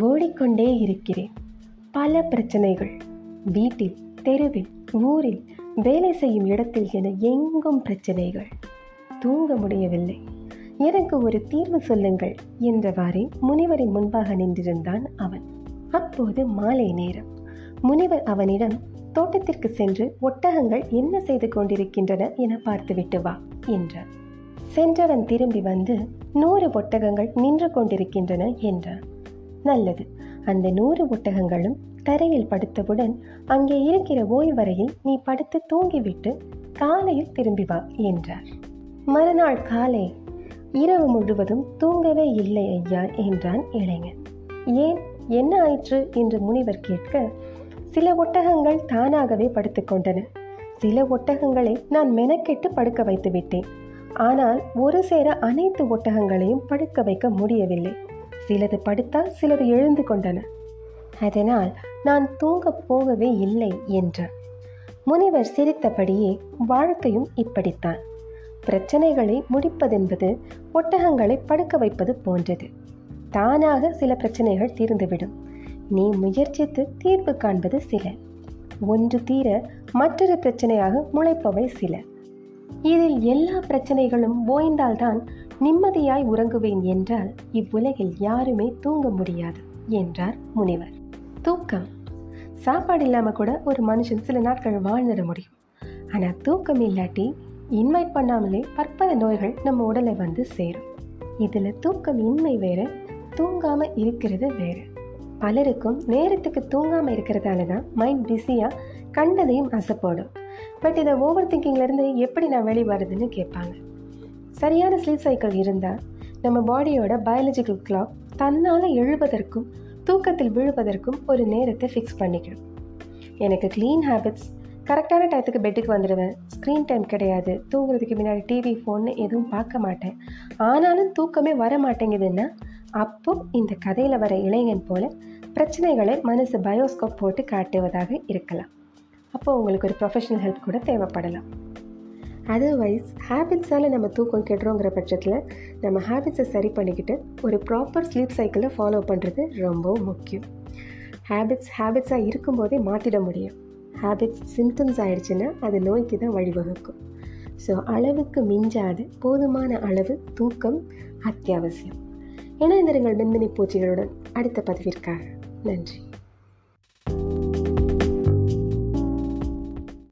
ஓடிக்கொண்டே இருக்கிறேன். பல பிரச்சனைகள். வீட்டில் தெருவில் ஊரில் வேலை செய்யும் இடத்தில் என எங்கும் பிரச்சனைகள். தூங்க முடியவில்லை. எனக்கு ஒரு தீர்வு சொல்லுங்கள் என்றவாறே முனிவரின் முன்பாக நின்றிருந்தான் அவன். அப்போது மாலை நேரம். முனிவர் அவனிடம் தோட்டத்திற்கு சென்று ஒட்டகங்கள் என்ன செய்து கொண்டிருக்கின்றன என பார்த்துவிட்டு வா என்றார் சென்றவன் திரும்பி வந்து நூறு ஒட்டகங்கள் நின்று கொண்டிருக்கின்றன என்றான். நல்லது. அந்த நூறு ஒட்டகங்களும் தரையில் படுத்தவுடன் அங்கே இருக்கிற ஓய்வறையில் நீ படுத்து தூங்கிவிட்டு காலையில் திரும்பி வா என்றார். மறுநாள் காலை இரவு முழுவதும் தூங்கவே இல்லை ஐயா என்றான் இளைஞன். ஏன் என்ன ஆயிற்று? என்று முனிவர் கேட்க சில ஒட்டகங்கள் தானாகவே படுத்துக்கொண்டன சில ஒட்டகங்களை நான் மெனக்கெட்டு படுக்க வைத்து விட்டேன். ஆனால் ஒரு சேர அனைத்து ஒட்டகங்களையும் படுக்க வைக்க முடியவில்லை. சிலது படுத்தால் சிலது எழுந்து கொண்டன. அதனால் நான் தூங்கப் போகவே இல்லை என்றார் முனிவர் சிரித்தபடியே வாழ்க்கையும் இப்படித்தான். பிரச்சனைகளை முடிப்பதென்பது ஒட்டகங்களை படுக்க வைப்பது போன்றது. தானாக சில பிரச்சனைகள் தீர்ந்துவிடும். நீ முயற்சித்து தீர்வு காண்பது சில. ஒன்று தீர மற்றொரு பிரச்சனையாக முளைப்பவை சில. இதில் எல்லா பிரச்சனைகளும் ஓய்ந்தால்தான் நிம்மதியாய் உறங்குவேன் என்றால் இவ்வுலகில் யாருமே தூங்க முடியாது என்றார் முனிவர். தூக்கம். சாப்பாடு இல்லாமல் கூட ஒரு மனுஷன் சில நாட்கள் வாழ்ந்துட முடியும். ஆனால் தூக்கம் இல்லாட்டி இன்வைட் பண்ணாமலே பற்பல நோய்கள் நம்ம உடலை வந்து சேரும். இதில் தூக்கம் இன்மை வேறு தூங்காமல் இருக்கிறது வேறு. பலருக்கும் நேரத்துக்கு தூங்காமல் இருக்கிறதால தான் மைண்ட் பிஸியாக கண்டதையும் அசைப்போடும். பட் இதை ஓவர் திங்கிங்லேருந்து எப்படி நான் வெளி வருதுன்னு கேட்பாங்க. சரியான ஸ்லீப் சைக்கிள் இருந்தால் நம்ம பாடியோட பயாலஜிக்கல் கிளாக் தன்னால் எழுவதற்கும் தூக்கத்தில் விழுவதற்கும் ஒரு நேரத்தை ஃபிக்ஸ் பண்ணிக்கணும். எனக்கு க்ளீன் ஹேபிட்ஸ் கரெக்டான டயத்துக்கு பெட்டுக்கு வந்துடுவேன். ஸ்க்ரீன் டைம் கிடையாது. தூங்குறதுக்கு முன்னாடி டிவி ஃபோன்னு எதுவும் பார்க்க மாட்டேன். ஆனாலும் தூக்கமே வர மாட்டேங்குதுன்னா அப்போ இந்த கதையில் வர இளைஞன் போல பிரச்சனைகளை மனசு பயோஸ்கோப் போட்டு காட்டுவதாக இருக்கலாம். அப்போது உங்களுக்கு ஒரு ப்ரொஃபஷனல் ஹெல்ப் கூட தேவைப்படலாம். அதர்வைஸ் ஹேபிட்ஸால் நம்ம தூக்கம் கெடுறோங்கிற பட்சத்தில் நம்ம ஹேபிட்ஸை சரி பண்ணிக்கிட்டு ஒரு ப்ராப்பர் ஸ்லீப் சைக்கிளை ஃபாலோ பண்ணுறது ரொம்ப முக்கியம். ஹேபிட்ஸ் ஹேபிட்ஸாக இருக்கும்போதே மாற்றிட முடியும். ஹேபிட்ஸ் சிம்டம்ஸ் ஆயிடுச்சுன்னா அது நோய்க்கு தான் வழிவகுக்கும். ஸோ அளவுக்கு மிஞ்சாத போதுமான அளவு தூக்கம் அத்தியாவசியம். இணைந்திருங்கள் மின்மினி பூச்சிகளுடன் அடுத்த பதிவிற்காக. நன்றி.